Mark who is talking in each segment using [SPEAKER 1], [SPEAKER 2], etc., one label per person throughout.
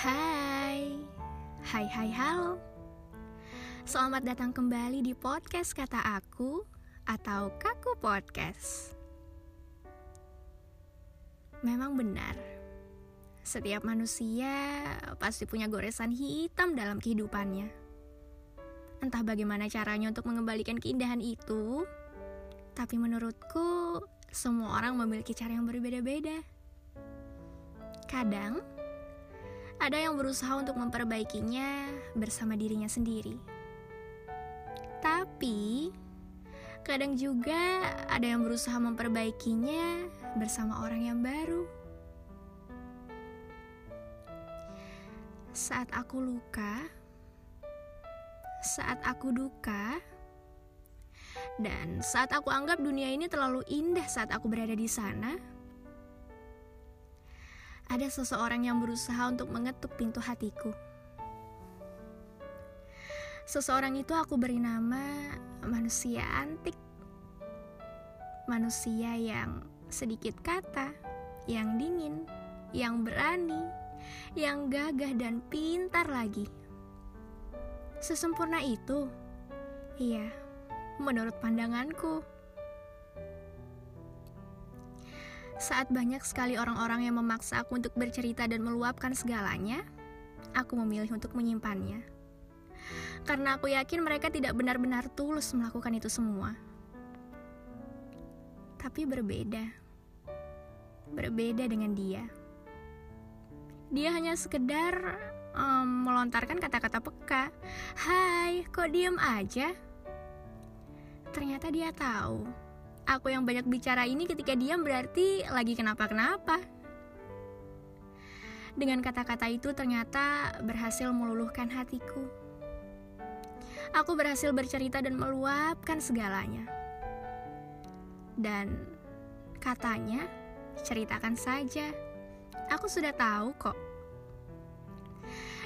[SPEAKER 1] Hai, hai hai halo. Selamat datang kembali di podcast kata aku atau Kaku Podcast. Memang benar. Setiap manusia pasti punya goresan hitam dalam kehidupannya. Entah bagaimana caranya untuk mengembalikan keindahan itu Tapi menurutku semua orang memiliki cara yang berbeda-beda. Kadang ada yang berusaha untuk memperbaikinya bersama dirinya sendiri. Tapi, kadang juga ada yang berusaha memperbaikinya bersama orang yang baru. Saat aku luka, saat aku duka, dan saat aku anggap dunia ini terlalu indah saat aku berada di sana, ada seseorang yang berusaha untuk mengetuk pintu hatiku. Seseorang itu aku beri nama manusia antik. Manusia yang sedikit kata, yang dingin, yang berani, yang gagah dan pintar lagi. Sesempurna itu, iya, menurut pandanganku. Saat banyak sekali orang-orang yang memaksa aku untuk bercerita dan meluapkan segalanya, aku memilih untuk menyimpannya. Karena aku yakin mereka tidak benar-benar tulus melakukan itu semua. Tapi berbeda. Berbeda dengan dia. Dia hanya sekedar um, melontarkan kata-kata peka. Hai, kok diem aja? Ternyata dia tahu aku yang banyak bicara ini ketika diam berarti lagi kenapa-kenapa. Dengan kata-kata itu ternyata berhasil meluluhkan hatiku. Aku berhasil bercerita dan meluapkan segalanya. Dan katanya, ceritakan saja. Aku sudah tahu kok.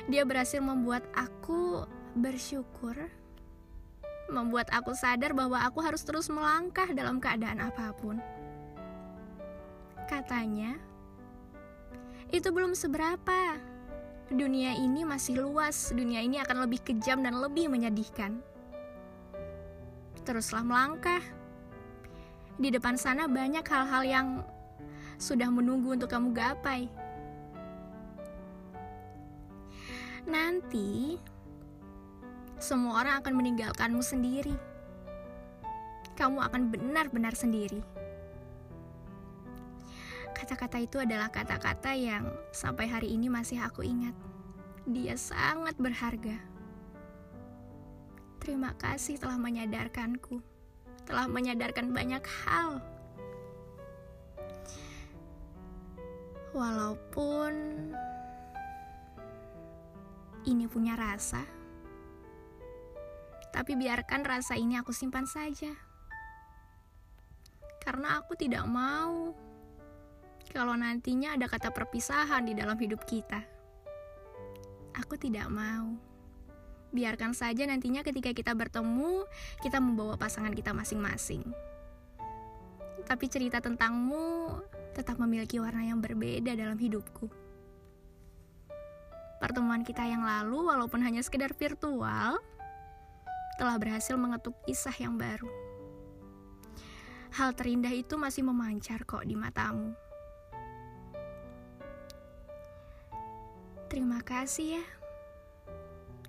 [SPEAKER 1] Dia berhasil membuat aku bersyukur membuat aku sadar bahwa aku harus terus melangkah dalam keadaan apa pun. Katanya, itu belum seberapa. Dunia ini masih luas, dunia ini akan lebih kejam dan lebih menyedihkan. Teruslah melangkah. Di depan sana banyak hal-hal yang sudah menunggu untuk kamu gapai. Nanti semua orang akan meninggalkanmu sendiri. Kamu akan benar-benar sendiri. Kata-kata itu adalah kata-kata yang sampai hari ini masih aku ingat. Dia sangat berharga. Terima kasih telah menyadarkanku, telah menyadarkan banyak hal. Walaupun ini punya rasa tapi biarkan rasa ini aku simpan saja. Karena aku tidak mau kalau nantinya ada kata perpisahan di dalam hidup kita. Aku tidak mau. Biarkan saja nantinya ketika kita bertemu, kita membawa pasangan kita masing-masing. Tapi cerita tentangmu tetap memiliki warna yang berbeda dalam hidupku. Pertemuan kita yang lalu, walaupun hanya sekedar virtual, telah berhasil mengetuk kisah yang baru. Hal terindah itu masih memancar kok di matamu. Terima kasih ya.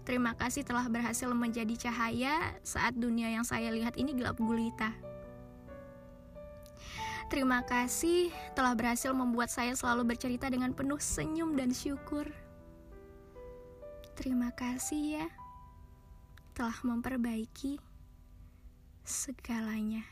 [SPEAKER 1] Terima kasih telah berhasil menjadi cahaya saat dunia yang saya lihat ini gelap gulita. Terima kasih telah berhasil membuat saya selalu bercerita dengan penuh senyum dan syukur. Terima kasih ya telah memperbaiki segalanya.